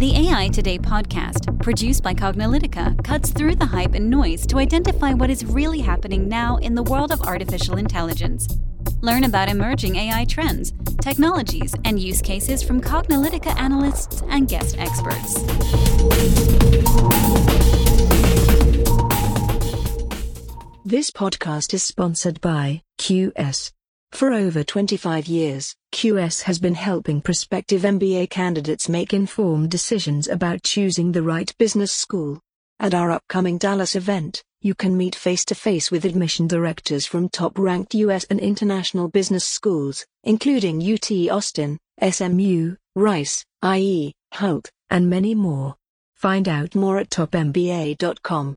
The AI Today podcast, produced by Cognilytica, cuts through the hype and noise to identify what is really happening now in the world of artificial intelligence. Learn about emerging AI trends, technologies, and use cases from Cognilytica analysts and guest experts. This podcast is sponsored by QS. For over 25 years, QS has been helping prospective MBA candidates make informed decisions about choosing the right business school. At our upcoming Dallas event, you can meet face to face with admission directors from top ranked US and international business schools, including UT Austin, SMU, Rice, IE, Hult, and many more. Find out more at topmba.com.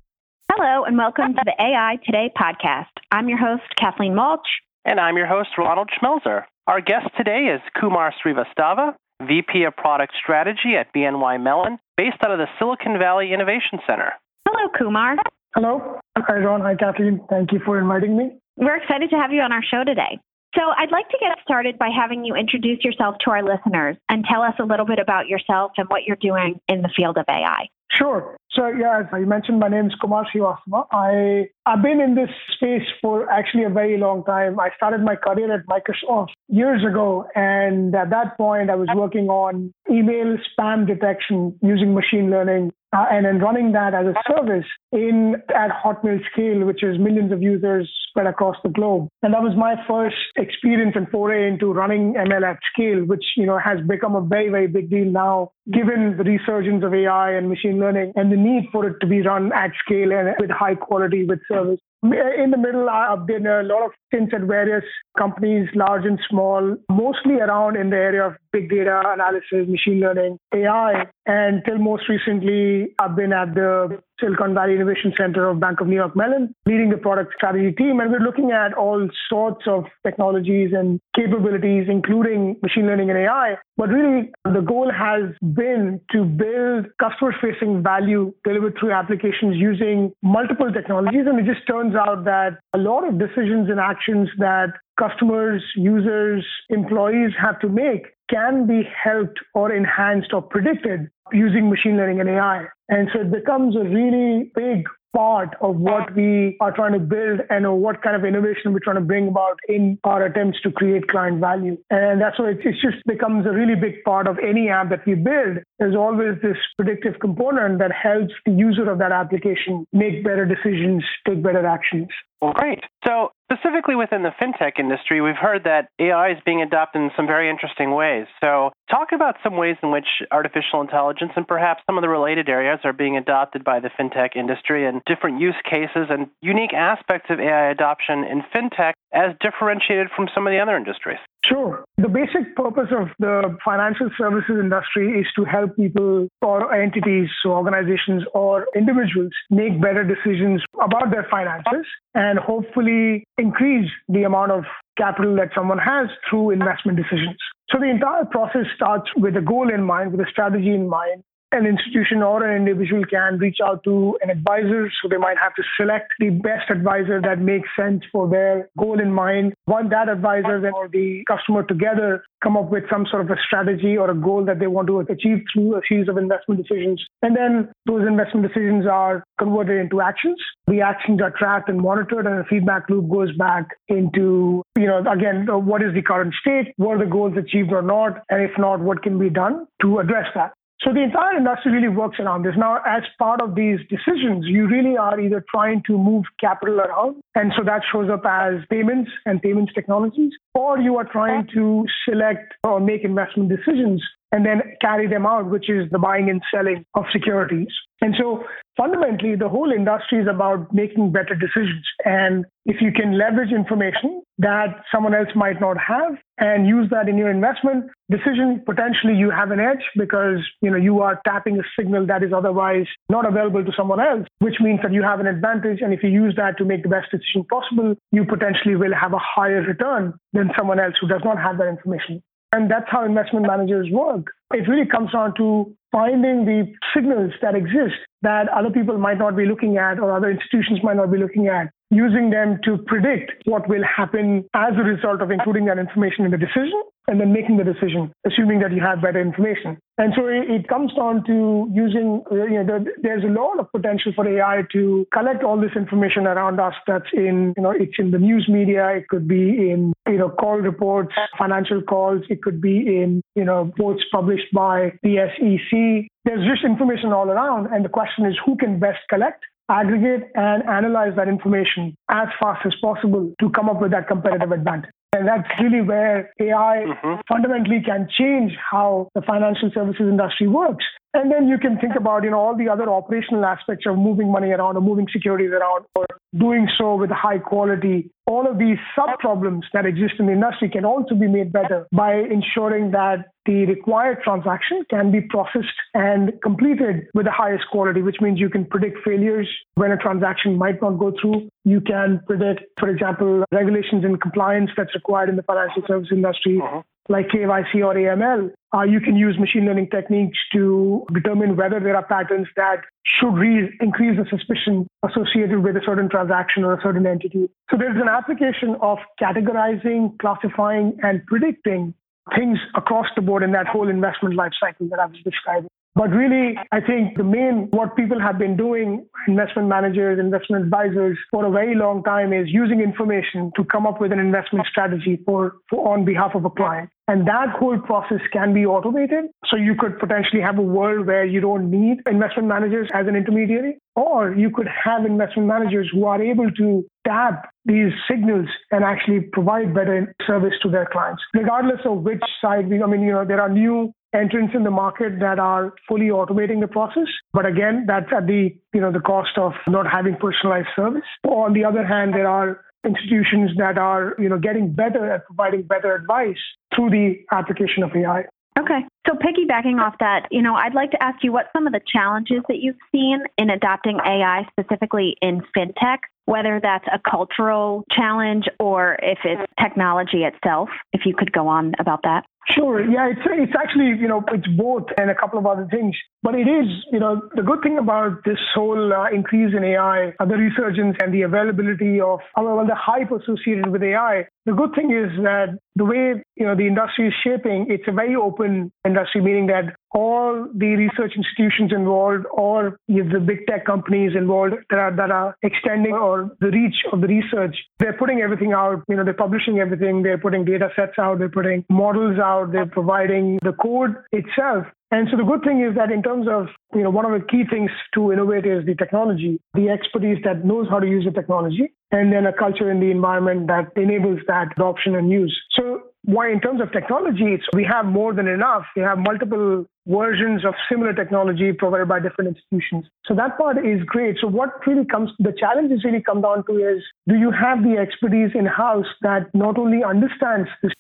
Hello, and welcome to the AI Today podcast. I'm your host, Kathleen Walch. And I'm your host, Ronald Schmelzer. Our guest today is Kumar Srivastava, VP of Product Strategy at BNY Mellon, based out of the Silicon Valley Innovation Center. Hello, Kumar. Hello. Hi, Ron. Hi, Kathleen. Thank you for inviting me. We're excited to have you on our show today. So, I'd like to get started by having you introduce yourself to our listeners and tell us a little bit about yourself and what you're doing in the field of AI. Sure. So yeah, as you mentioned, my name is Kumar Srivastava. I I've been in this space for actually a very long time. I started my career at Microsoft years ago, and at that point, I was working on email spam detection using machine learning, uh, and then running that as a service in at Hotmail scale, which is millions of users spread across the globe. And that was my first experience and foray into running ML at scale, which you know has become a very very big deal now, given the resurgence of AI and machine learning and the need for it to be run at scale and with high quality with service. In the middle, I've been a lot of stints at various companies, large and small, mostly around in the area of big data analysis, machine learning, AI. And till most recently, I've been at the Silicon Valley Innovation Center of Bank of New York Mellon, leading the product strategy team. And we're looking at all sorts of technologies and capabilities, including machine learning and AI. But really, the goal has been to build customer facing value delivered through applications using multiple technologies. And it just turns out that a lot of decisions and actions that customers, users, employees have to make can be helped or enhanced or predicted using machine learning and AI. And so it becomes a really big part of what we are trying to build and what kind of innovation we're trying to bring about in our attempts to create client value. And that's why it just becomes a really big part of any app that we build. There's always this predictive component that helps the user of that application make better decisions, take better actions. Great. So, specifically within the fintech industry, we've heard that AI is being adopted in some very interesting ways. So, talk about some ways in which artificial intelligence and perhaps some of the related areas are being adopted by the fintech industry and different use cases and unique aspects of AI adoption in fintech as differentiated from some of the other industries. Sure. The basic purpose of the financial services industry is to help people or entities, so organizations or individuals make better decisions about their finances and hopefully increase the amount of capital that someone has through investment decisions. So the entire process starts with a goal in mind, with a strategy in mind, an institution or an individual can reach out to an advisor. So they might have to select the best advisor that makes sense for their goal in mind. Want that advisor or the customer together come up with some sort of a strategy or a goal that they want to achieve through a series of investment decisions. And then those investment decisions are converted into actions. The actions are tracked and monitored and the feedback loop goes back into, you know, again, what is the current state? Were the goals achieved or not? And if not, what can be done to address that? So the entire industry really works around this. Now, as part of these decisions, you really are either trying to move capital around, and so that shows up as payments and payments technologies, or you are trying to select or make investment decisions and then carry them out, which is the buying and selling of securities. And so fundamentally, the whole industry is about making better decisions. And if you can leverage information that someone else might not have and use that in your investment decision, potentially you have an edge because you know you are tapping a signal that is otherwise not available to someone else, which means that you have an advantage. And if you use that to make the best decision possible, you potentially will have a higher return than someone else who does not have that information. And that's how investment managers work. It really comes down to finding the signals that exist that other people might not be looking at or other institutions might not be looking at using them to predict what will happen as a result of including that information in the decision and then making the decision, assuming that you have better information. And so it, comes down to using, you know, the, there's a lot of potential for AI to collect all this information around us that's in, you know, it's in the news media, it could be in, you know, call reports, financial calls, it could be in, you know, reports published by the SEC. There's just information all around. And the question is who can best collect aggregate and analyze that information as fast as possible to come up with that competitive advantage. And that's really where AI mm-hmm. fundamentally can change how the financial services industry works. And then you can think about, you know, all the other operational aspects of moving money around or moving securities around or doing so with high quality. All of these sub problems that exist in the industry can also be made better by ensuring that the required transaction can be processed and completed with the highest quality, which means you can predict failures when a transaction might not go through. You can predict, for example, regulations and compliance that's required in the financial service industry. Uh-huh like KYC or AML, uh, you can use machine learning techniques to determine whether there are patterns that should re- increase the suspicion associated with a certain transaction or a certain entity. So there's an application of categorizing, classifying, and predicting things across the board in that whole investment life cycle that I was describing. But really, I think the main, what people have been doing, investment managers, investment advisors, for a very long time is using information to come up with an investment strategy for, for on behalf of a client. And that whole process can be automated. So you could potentially have a world where you don't need investment managers as an intermediary, or you could have investment managers who are able to tap these signals and actually provide better service to their clients, regardless of which side we, I mean, you know, there are new entrants in the market that are fully automating the process. But again, that's at the, you know, the cost of not having personalized service. On the other hand, there are institutions that are, you know, getting better at providing better advice through the application of AI. Okay. So piggybacking off that, you know, I'd like to ask you what some of the challenges that you've seen in adopting AI specifically in fintech, whether that's a cultural challenge or if it's technology itself, if you could go on about that. Sure. Yeah, it's it's actually you know it's both and a couple of other things. But it is you know the good thing about this whole uh, increase in AI, uh, the resurgence and the availability of well the hype associated with AI. The good thing is that the way you know the industry is shaping, it's a very open industry, meaning that all the research institutions involved, or the big tech companies involved that are, that are extending or the reach of the research, they're putting everything out. You know, they're publishing everything. They're putting data sets out. They're putting models out. They're providing the code itself. And so the good thing is that in terms of, you know, one of the key things to innovate is the technology, the expertise that knows how to use the technology, and then a culture in the environment that enables that adoption and use. So why in terms of technology, we have more than enough. We have multiple versions of similar technology provided by different institutions. So that part is great. So what really comes, the challenges really come down to is, do you have the expertise in house that not only understands this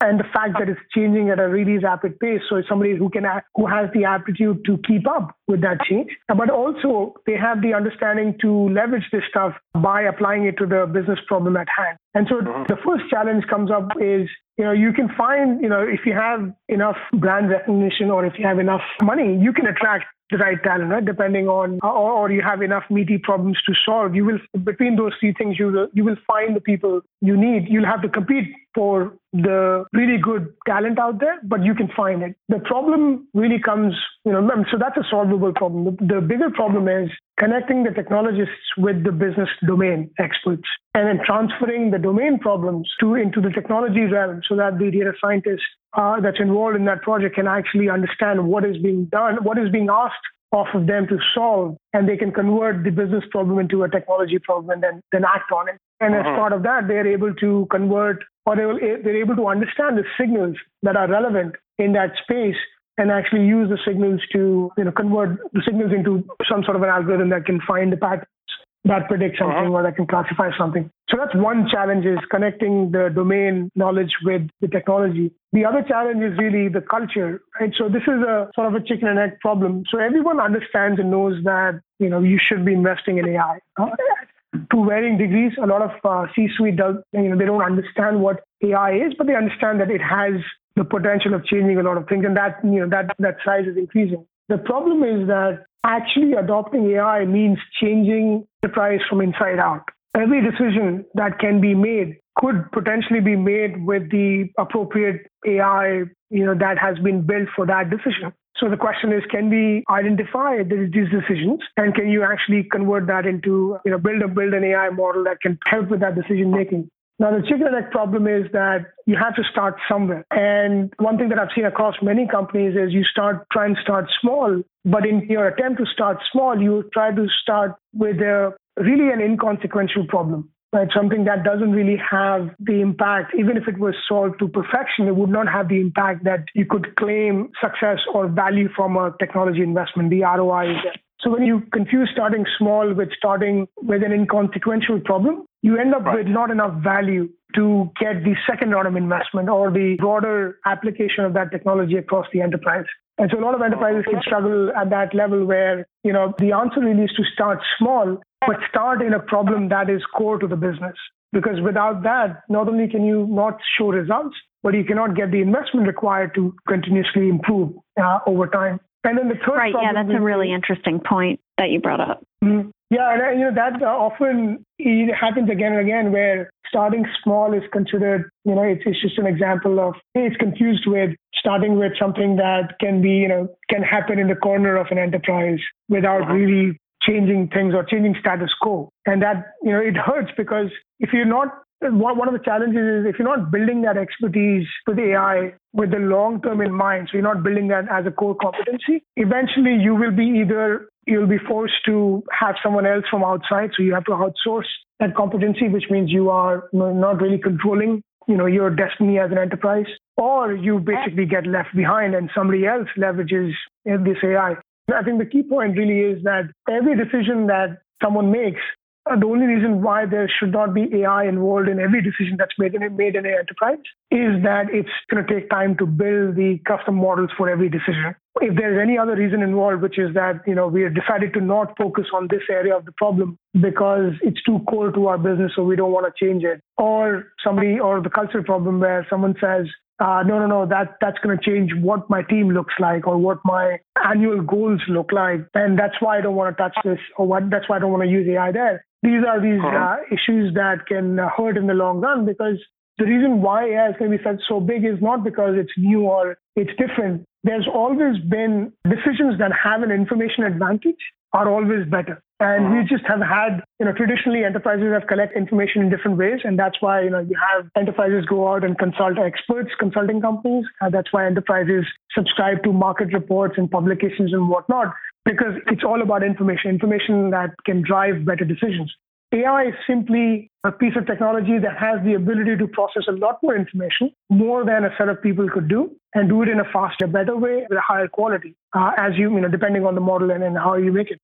and the fact that it's changing at a really rapid pace. So somebody who can, who has the aptitude to keep up with that change, but also they have the understanding to leverage this stuff by applying it to the business problem at hand. And so mm-hmm. the first challenge comes up is, you know, you can find, you know, if you have enough brand recognition or if you have enough money, you can attract the right talent, right? Depending on, or, or, you have enough meaty problems to solve. You will, between those three things, you will, you will find the people you need. You'll have to compete for the really good talent out there, but you can find it. The problem really comes, you know, so that's a solvable problem. The, the bigger problem is connecting the technologists with the business domain experts and then transferring the domain problems to into the technology realm so that the data scientist uh, that's involved in that project can actually understand what is being done, what is being asked off of them to solve, and they can convert the business problem into a technology problem and then, then act on it. And uh-huh. as part of that, they're able to convert or they will, they're able to understand the signals that are relevant in that space and actually use the signals to you know convert the signals into some sort of an algorithm that can find the patterns that predict something uh-huh. or that can classify something. So that's one challenge is connecting the domain knowledge with the technology. The other challenge is really the culture, right? So this is a sort of a chicken and egg problem. So everyone understands and knows that, you know, you should be investing in AI. To varying degrees, a lot of uh, C-suite does, you know, they don't understand what AI is, but they understand that it has the potential of changing a lot of things, and that you know that that size is increasing. The problem is that actually adopting AI means changing the price from inside out. every decision that can be made could potentially be made with the appropriate AI, you know, that has been built for that decision. So the question is, can we identify these decisions and can you actually convert that into, you know, build a build an AI model that can help with that decision making? Now, the chicken and egg problem is that you have to start somewhere. And one thing that I've seen across many companies is you start, try and start small, but in your attempt to start small, you try to start with a really an inconsequential problem right? Something that doesn't really have the impact, even if it was solved to perfection, it would not have the impact that you could claim success or value from a technology investment. The ROI is there. So when you confuse starting small with starting with an inconsequential problem, you end up right. with not enough value to get the second order of investment or the broader application of that technology across the enterprise. And so a lot of enterprises can struggle at that level where, you know, the answer really is to start small but start in a problem that is core to the business. Because without that, not only can you not show results, but you cannot get the investment required to continuously improve uh, over time. And then the third right, yeah, that's a really interesting point that you brought up. Mm-hmm. Yeah, and you know that uh, often it happens again and again where starting small is considered, you know, it's, it's just an example of it's confused with starting with something that can be, you know, can happen in the corner of an enterprise without uh-huh. really changing things or changing status quo. And that, you know, it hurts because if you're not, one of the challenges is if you're not building that expertise with AI with the long term in mind, so you're not building that as a core competency, eventually you will be either, you'll be forced to have someone else from outside. So you have to outsource that competency, which means you are not really controlling you know your destiny as an enterprise or you basically get left behind and somebody else leverages this ai I think the key point really is that every decision that someone makes, uh, the only reason why there should not be AI involved in every decision that's made in, made in an enterprise is that it's going to take time to build the custom models for every decision. If there's any other reason involved, which is that you know we have decided to not focus on this area of the problem because it's too core to our business, so we don't want to change it, or somebody or the cultural problem where someone says uh, no, no, no, that, that's going to change what my team looks like or what my annual goals look like. And that's why I don't want to touch this or what, that's why I don't want to use AI there. These are these uh-huh. uh, issues that can hurt in the long run because the reason why AI is going to be such so big is not because it's new or it's different. There's always been decisions that have an information advantage are always better. And we uh-huh. just have had, you know, traditionally enterprises have collect information in different ways. And that's why, you know, you have enterprises go out and consult experts, consulting companies. Uh, that's why enterprises subscribe to market reports and publications and whatnot, because it's all about information, information that can drive better decisions. AI is simply a piece of technology that has the ability to process a lot more information, more than a set of people could do, and do it in a faster, better way with a higher quality, uh, as you, you know, depending on the model and, and how you make it.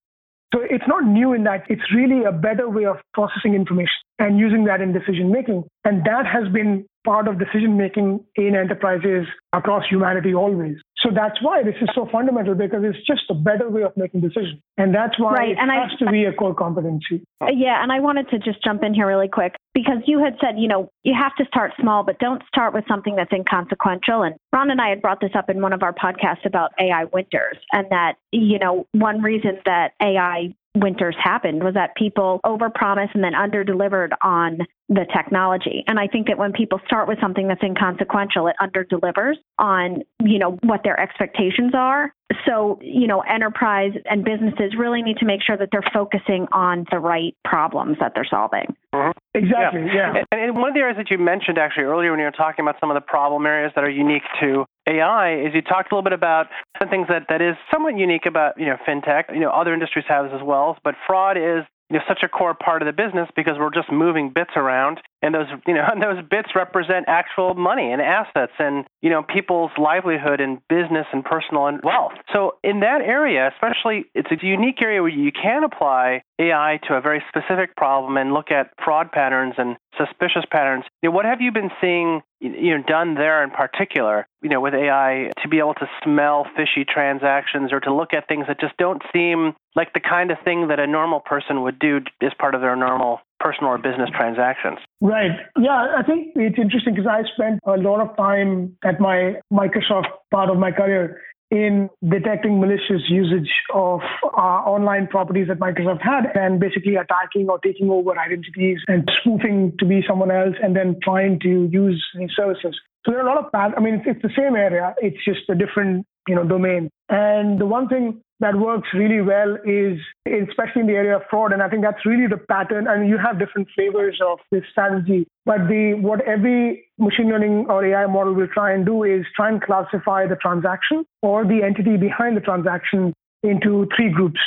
So it's not new in that it's really a better way of processing information and using that in decision making. And that has been part of decision making in enterprises across humanity always. So that's why this is so fundamental because it's just a better way of making decisions. And that's why right. it and has I, to be a core competency. Yeah. And I wanted to just jump in here really quick because you had said, you know, you have to start small, but don't start with something that's inconsequential. And Ron and I had brought this up in one of our podcasts about AI winters and that, you know, one reason that AI winters happened was that people overpromised and then underdelivered on the technology. And I think that when people start with something that's inconsequential, it underdelivers on, you know, what their expectations are. So, you know, enterprise and businesses really need to make sure that they're focusing on the right problems that they're solving. Mm-hmm. Exactly. Yeah. yeah. And one of the areas that you mentioned actually earlier when you were talking about some of the problem areas that are unique to AI is you talked a little bit about some things that, that is somewhat unique about, you know, fintech. You know, other industries have this as well, but fraud is you know, such a core part of the business because we're just moving bits around and those you know and those bits represent actual money and assets and you know people's livelihood and business and personal and wealth. So in that area especially it's a unique area where you can apply ai to a very specific problem and look at fraud patterns and suspicious patterns. You know, what have you been seeing you know done there in particular you know with ai to be able to smell fishy transactions or to look at things that just don't seem like the kind of thing that a normal person would do as part of their normal personal or business transactions. Right. Yeah, I think it's interesting because I spent a lot of time at my Microsoft part of my career in detecting malicious usage of uh, online properties that Microsoft had and basically attacking or taking over identities and spoofing to be someone else and then trying to use these services. So there are a lot of. I mean, it's, it's the same area. It's just a different, you know, domain. And the one thing that works really well is, especially in the area of fraud, and I think that's really the pattern. And you have different flavors of this strategy. But the what every machine learning or AI model will try and do is try and classify the transaction or the entity behind the transaction into three groups: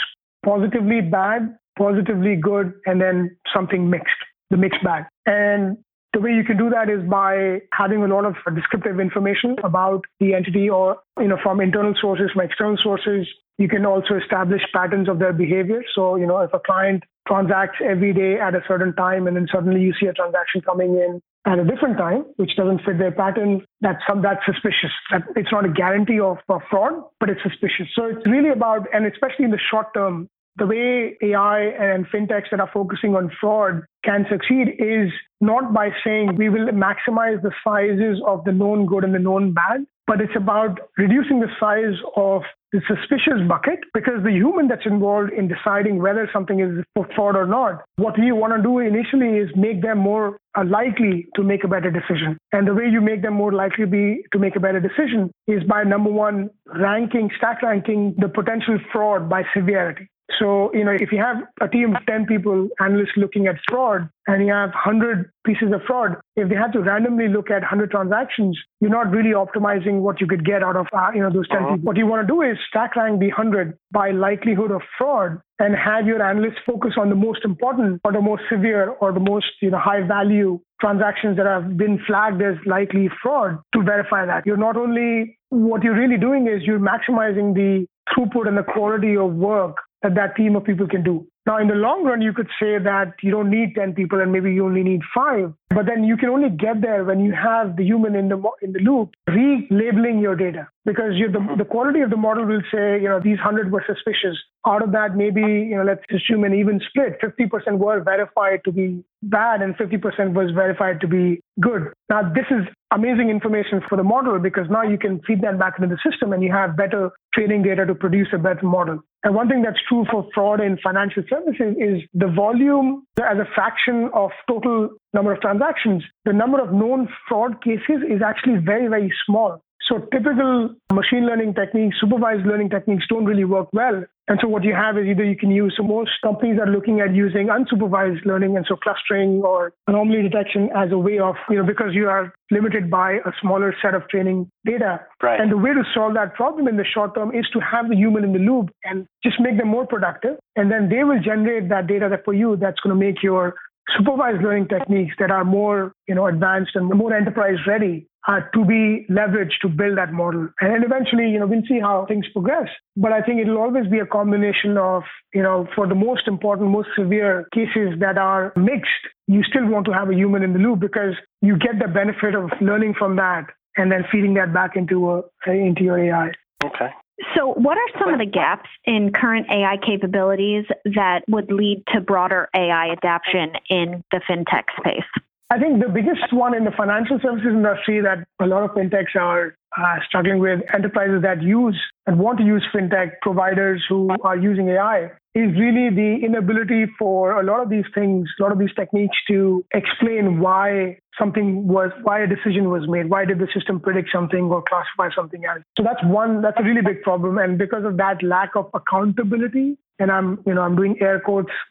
positively bad, positively good, and then something mixed, the mixed bag. And the way you can do that is by having a lot of descriptive information about the entity or, you know, from internal sources, from external sources. You can also establish patterns of their behavior. So, you know, if a client transacts every day at a certain time and then suddenly you see a transaction coming in at a different time, which doesn't fit their pattern, that's some that's suspicious. That it's not a guarantee of, of fraud, but it's suspicious. So it's really about, and especially in the short term, the way AI and fintechs that are focusing on fraud can succeed is not by saying we will maximize the sizes of the known good and the known bad, but it's about reducing the size of the suspicious bucket because the human that's involved in deciding whether something is fraud or not, what we want to do initially is make them more uh, likely to make a better decision. And the way you make them more likely be to make a better decision is by number one, ranking, stack ranking the potential fraud by severity. So, you know, if you have a team of 10 people, analysts looking at fraud, and you have 100 pieces of fraud, if they had to randomly look at 100 transactions, you're not really optimizing what you could get out of, uh, you know, those 10 uh-huh. people. What you want to do is stack rank the 100 by likelihood of fraud and have your analysts focus on the most important or the most severe or the most, you know, high value transactions that have been flagged as likely fraud to verify that. You're not only, what you're really doing is you're maximizing the throughput and the quality of work that that team of people can do. Now, in the long run, you could say that you don't need 10 people and maybe you only need five. But then you can only get there when you have the human in the, in the loop relabeling your data because the, mm-hmm. the quality of the model will say, you know, these 100 were suspicious. Out of that, maybe, you know, let's assume an even split. 50% were verified to be bad and 50% was verified to be good. Now, this is amazing information for the model because now you can feed that back into the system and you have better training data to produce a better model. And one thing that's true for fraud in financial services is the volume as a fraction of total number of transactions. The number of known fraud cases is actually very, very small. So typical machine learning techniques, supervised learning techniques don't really work well. And so what you have is either you can use, so most companies are looking at using unsupervised learning and so clustering or anomaly detection as a way of, you know, because you are limited by a smaller set of training data. Right. And the way to solve that problem in the short term is to have the human in the loop and just make them more productive. And then they will generate that data that for you that's going to make your supervised learning techniques that are more, you know, advanced and more enterprise ready uh, to be leveraged to build that model. And eventually, you know, we'll see how things progress. But I think it'll always be a combination of, you know, for the most important, most severe cases that are mixed, you still want to have a human in the loop because you get the benefit of learning from that and then feeding that back into a, into your AI. Okay. So, what are some of the gaps in current AI capabilities that would lead to broader AI adoption in the fintech space? I think the biggest one in the financial services industry that a lot of fintechs are uh, struggling with, enterprises that use and want to use fintech providers who are using AI, is really the inability for a lot of these things, a lot of these techniques to explain why something was, why a decision was made, why did the system predict something or classify something else. So that's one, that's a really big problem. And because of that lack of accountability, and I'm, you know, I'm doing air quotes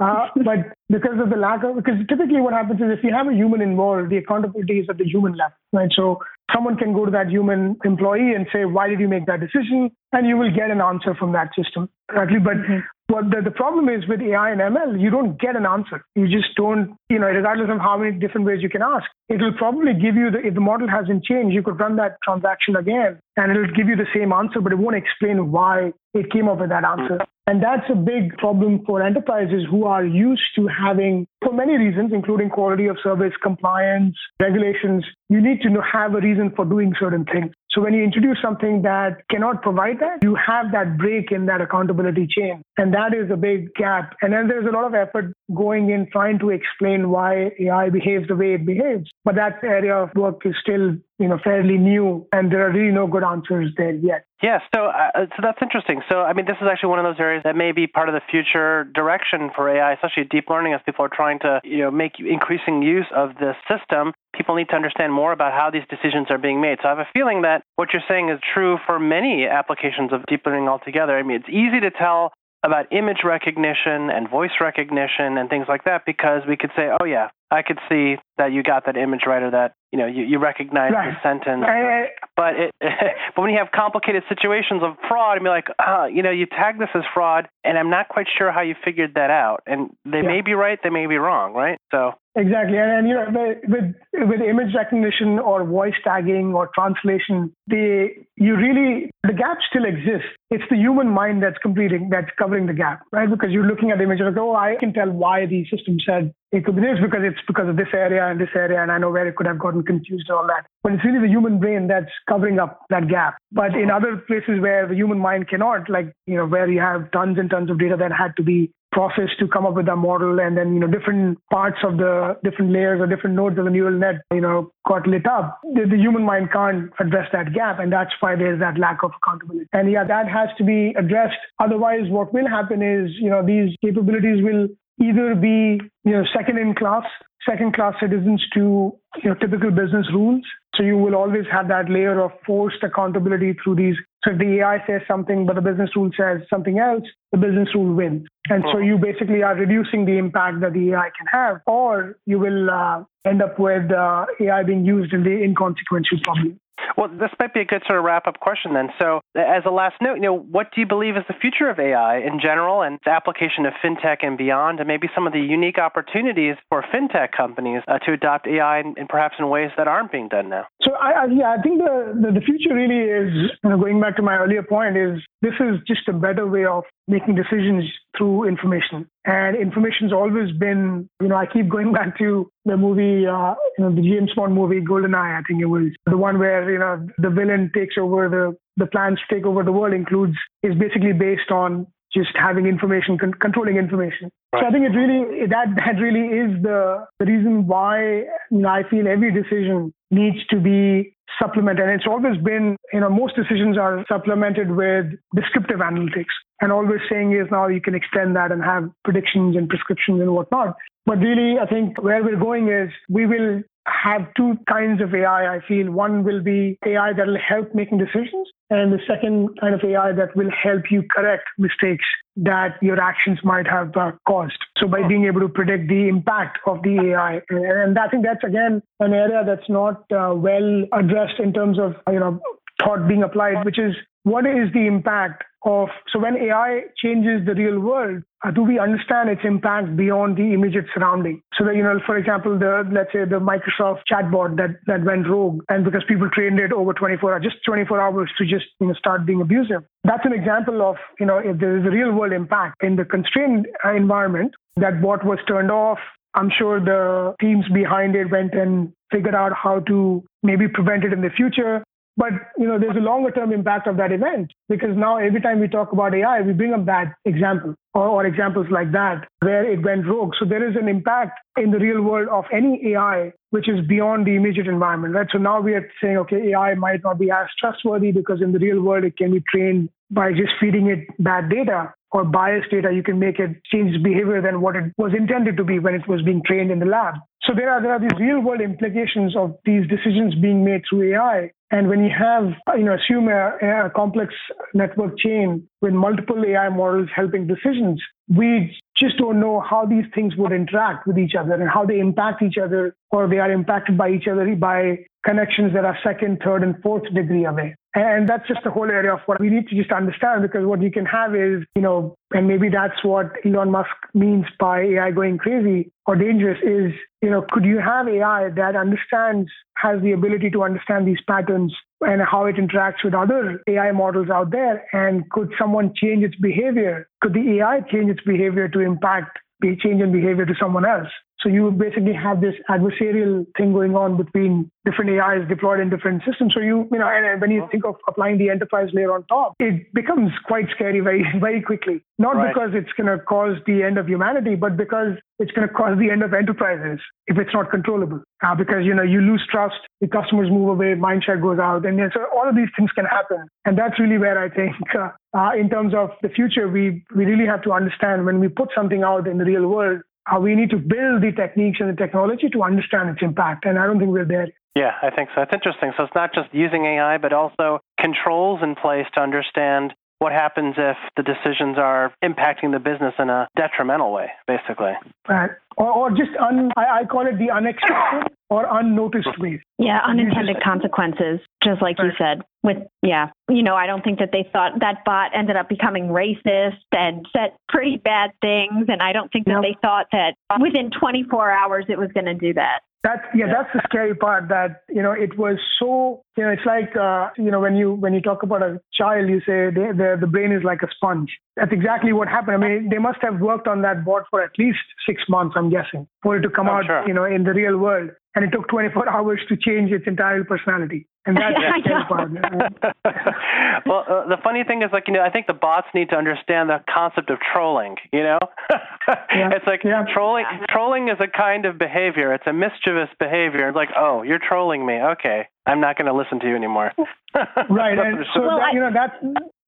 uh, but because of the lack of, because typically what happens is if you have a human involved, the accountability is at the human level, right? So someone can go to that human employee and say, why did you make that decision? And you will get an answer from that system, correctly. But mm-hmm. what the, the problem is with AI and ML, you don't get an answer. You just don't, you know, regardless of how many different ways you can ask, it will probably give you the, if the model hasn't changed, you could run that transaction again and it'll give you the same answer, but it won't explain why it came up with that answer. And that's a big problem for enterprises who are used to having for many reasons, including quality of service, compliance, regulations, you need to have a reason for doing certain things. So when you introduce something that cannot provide that, you have that break in that accountability chain. And that is a big gap. And then there's a lot of effort going in trying to explain why AI behaves the way it behaves. But that area of work is still, you know, fairly new and there are really no good answers there yet. Yeah, so uh, so that's interesting. So I mean, this is actually one of those areas that may be part of the future direction for AI, especially deep learning, as people are trying to you know make increasing use of this system. People need to understand more about how these decisions are being made. So I have a feeling that what you're saying is true for many applications of deep learning altogether. I mean, it's easy to tell about image recognition and voice recognition and things like that because we could say, oh yeah, I could see that you got that image right or that you know you, you recognize right. the sentence. I, but it, but when you have complicated situations of fraud, and be like, ah, you know, you tag this as fraud, and I'm not quite sure how you figured that out. And they yeah. may be right, they may be wrong, right? So Exactly, and, and you know, with with image recognition or voice tagging or translation, the you really the gap still exists. It's the human mind that's completing, that's covering the gap, right? Because you're looking at the image and like, oh, I can tell why the system said it could be this because it's because of this area and this area, and I know where it could have gotten confused and all that. But it's really the human brain that's covering up that gap. But in other places where the human mind cannot, like you know, where you have tons and tons of data that had to be process to come up with a model and then you know different parts of the different layers or different nodes of the neural net you know got lit up. The, the, human mind can't address that gap and that's why there's that lack of accountability. And yeah that has to be addressed. Otherwise what will happen is you know these capabilities will either be you know second in class second class citizens to you know typical business rules so you will always have that layer of forced accountability through these so if the AI says something, but the business rule says something else, the business rule wins. And so you basically are reducing the impact that the AI can have, or you will uh, end up with uh, AI being used in the inconsequential problem. Well, this might be a good sort of wrap up question then. So, as a last note, you know, what do you believe is the future of AI in general and its application of fintech and beyond, and maybe some of the unique opportunities for fintech companies uh, to adopt AI and, perhaps in ways that aren't being done now? So, I, I yeah, I think the, the, the future really is, you know, going back to my earlier point, is this is just a better way of making decisions through information. And information's always been, you know, I keep going back to the movie, uh, you know, the James Bond movie, Goldeneye, I think it was the one where, you know, the villain takes over the, the plans to take over the world includes, is basically based on just having information, con- controlling information. Right. So I think it really, that, that really is the, the reason why, you know, I feel every decision needs to be supplemented. And it's always been, you know, most decisions are supplemented with descriptive analytics. And always saying is now you can extend that and have predictions and prescriptions and whatnot. But really, I think where we're going is we will have two kinds of AI, I feel. One will be AI that will help making decisions, and the second kind of AI that will help you correct mistakes that your actions might have uh, caused. So by being able to predict the impact of the AI, and I think that's again an area that's not uh, well addressed in terms of you know thought being applied, which is what is the impact of so when AI changes the real world, uh, do we understand its impact beyond the immediate surrounding? So that you know, for example, the let's say the Microsoft chatbot that that went rogue, and because people trained it over 24 hours, just 24 hours to just you know start being abusive. That's an example of you know if there is a real world impact in the constrained uh, environment, that bot was turned off. I'm sure the teams behind it went and figured out how to maybe prevent it in the future. But you know, there's a longer term impact of that event because now every time we talk about AI, we bring up that example or, or, examples like that where it went rogue. So there is an impact in the real world of any AI which is beyond the immediate environment, right? So now we are saying, okay, AI might not be as trustworthy because in the real world it can be trained by just feeding it bad data or biased data. You can make it change its behavior than what it was intended to be when it was being trained in the lab. So there are there are these real world implications of these decisions being made through AI and when you have, you know, assume a, a, complex network chain with multiple AI models helping decisions, we just don't know how these things would interact with each other and how they impact each other or they are impacted by each other by connections that are second, third, and fourth degree away. And that's just the whole area of what we need to just understand because what you can have is, you know, and maybe that's what Elon Musk means by AI going crazy or dangerous is, you know, could you have AI that understands, has the ability to understand these patterns and how it interacts with other AI models out there? And could someone change its behavior? Could the AI change its behavior to impact the change in behavior to someone else? So you basically have this adversarial thing going on between different AIs deployed in different systems. So you, you know, and when you think of applying the enterprise layer on top, it becomes quite scary very, very quickly. Not right. because it's going to cause the end of humanity, but because it's going to cause the end of enterprises if it's not controllable. Uh, because you know you lose trust, the customers move away, mindshare goes out, and so all of these things can happen. And that's really where I think, uh, uh, in terms of the future, we we really have to understand when we put something out in the real world, uh, we need to build the techniques and the technology to understand its impact. And I don't think we're there. Yeah, I think so. It's interesting. So it's not just using AI, but also controls in place to understand what happens if the decisions are impacting the business in a detrimental way, basically. Right. Or, or just, un, I, I call it the unexpected or unnoticed ways. Yeah, unintended consequences, just like right. you said. With yeah, you know, I don't think that they thought that bot ended up becoming racist and said pretty bad things, and I don't think that nope. they thought that within 24 hours it was going to do that. That's yeah, that's the scary part. That you know, it was so you know, it's like uh, you know, when you when you talk about a child, you say they, the the brain is like a sponge. That's exactly what happened. I mean, they must have worked on that bot for at least six months, I'm guessing, for it to come I'm out, sure. you know, in the real world and it took 24 hours to change its entire personality. And that's yeah, well, uh, the funny thing is, like, you know, I think the bots need to understand the concept of trolling. You know, yeah. it's like yeah. trolling. Trolling is a kind of behavior. It's a mischievous behavior. It's like, oh, you're trolling me. Okay, I'm not going to listen to you anymore. right, and so well, that, you know that's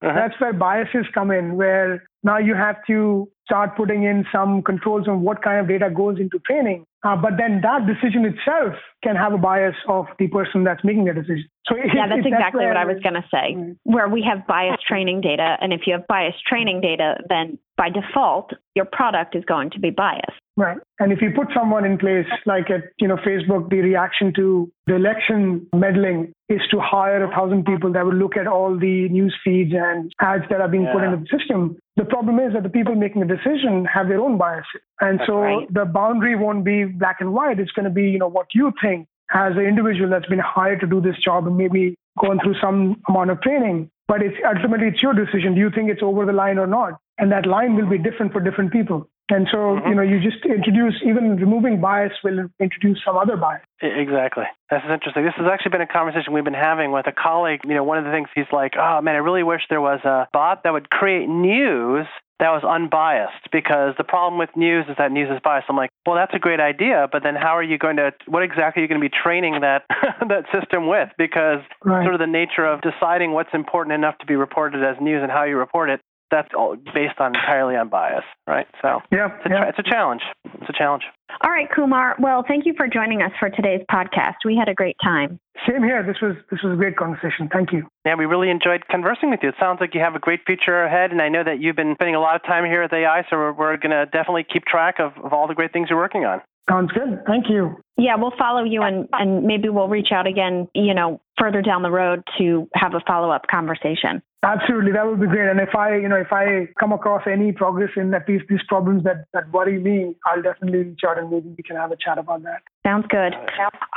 uh-huh. that's where biases come in, where now you have to start putting in some controls on what kind of data goes into training. Uh, but then that decision itself can have a bias of the person that's making the decision. So yeah, that's exactly that's what I was going to say. Mm-hmm. Where we have biased training data, and if you have biased training data, then by default, your product is going to be biased. Right. And if you put someone in place like at you know Facebook, the reaction to the election meddling is to hire a thousand people that will look at all the news feeds and ads that are being yeah. put into the system. The problem is that the people making the decision have their own biases. And That's so right. the boundary won't be black and white. It's going to be, you know, what you think as an individual that's been hired to do this job and maybe going through some amount of training. But it's ultimately it's your decision. Do you think it's over the line or not? And that line will be different for different people. And so, mm-hmm. you know, you just introduce, even removing bias will introduce some other bias. Exactly. This is interesting. This has actually been a conversation we've been having with a colleague. You know, one of the things he's like, oh man, I really wish there was a bot that would create news that was unbiased because the problem with news is that news is biased. I'm like, well, that's a great idea, but then how are you going to, what exactly are you going to be training that, that system with? Because right. sort of the nature of deciding what's important enough to be reported as news and how you report it that's all based on entirely on bias, right? So yeah, it's a, yeah. it's a challenge. It's a challenge. All right, Kumar. Well, thank you for joining us for today's podcast. We had a great time. Same here. This was this was a great conversation. Thank you. Yeah, we really enjoyed conversing with you. It sounds like you have a great future ahead, and I know that you've been spending a lot of time here at AI, so we're, we're going to definitely keep track of, of all the great things you're working on. Sounds good. Thank you. Yeah, we'll follow you and, and maybe we'll reach out again, you know, further down the road to have a follow up conversation. Absolutely, that would be great. And if I, you know, if I come across any progress in at least these problems that, that worry me, I'll definitely reach out and maybe we can have a chat about that. Sounds good.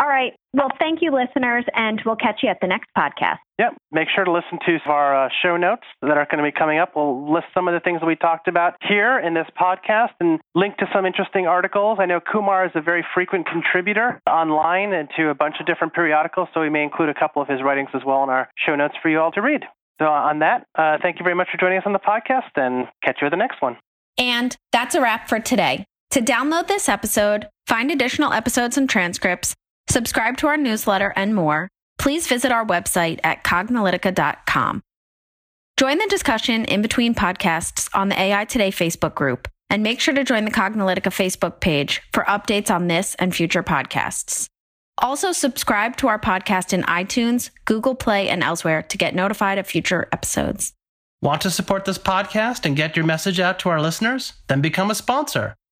All right. Well, thank you, listeners, and we'll catch you at the next podcast. Yep. Make sure to listen to our uh, show notes that are going to be coming up. We'll list some of the things that we talked about here in this podcast and link to some interesting articles. I know Kumar is a very frequent contributor online and to a bunch of different periodicals, so we may include a couple of his writings as well in our show notes for you all to read. So, on that, uh, thank you very much for joining us on the podcast and catch you at the next one. And that's a wrap for today. To download this episode, find additional episodes and transcripts, subscribe to our newsletter, and more, please visit our website at cognilytica.com. Join the discussion in between podcasts on the AI Today Facebook group, and make sure to join the Cognilytica Facebook page for updates on this and future podcasts. Also, subscribe to our podcast in iTunes, Google Play, and elsewhere to get notified of future episodes. Want to support this podcast and get your message out to our listeners? Then become a sponsor.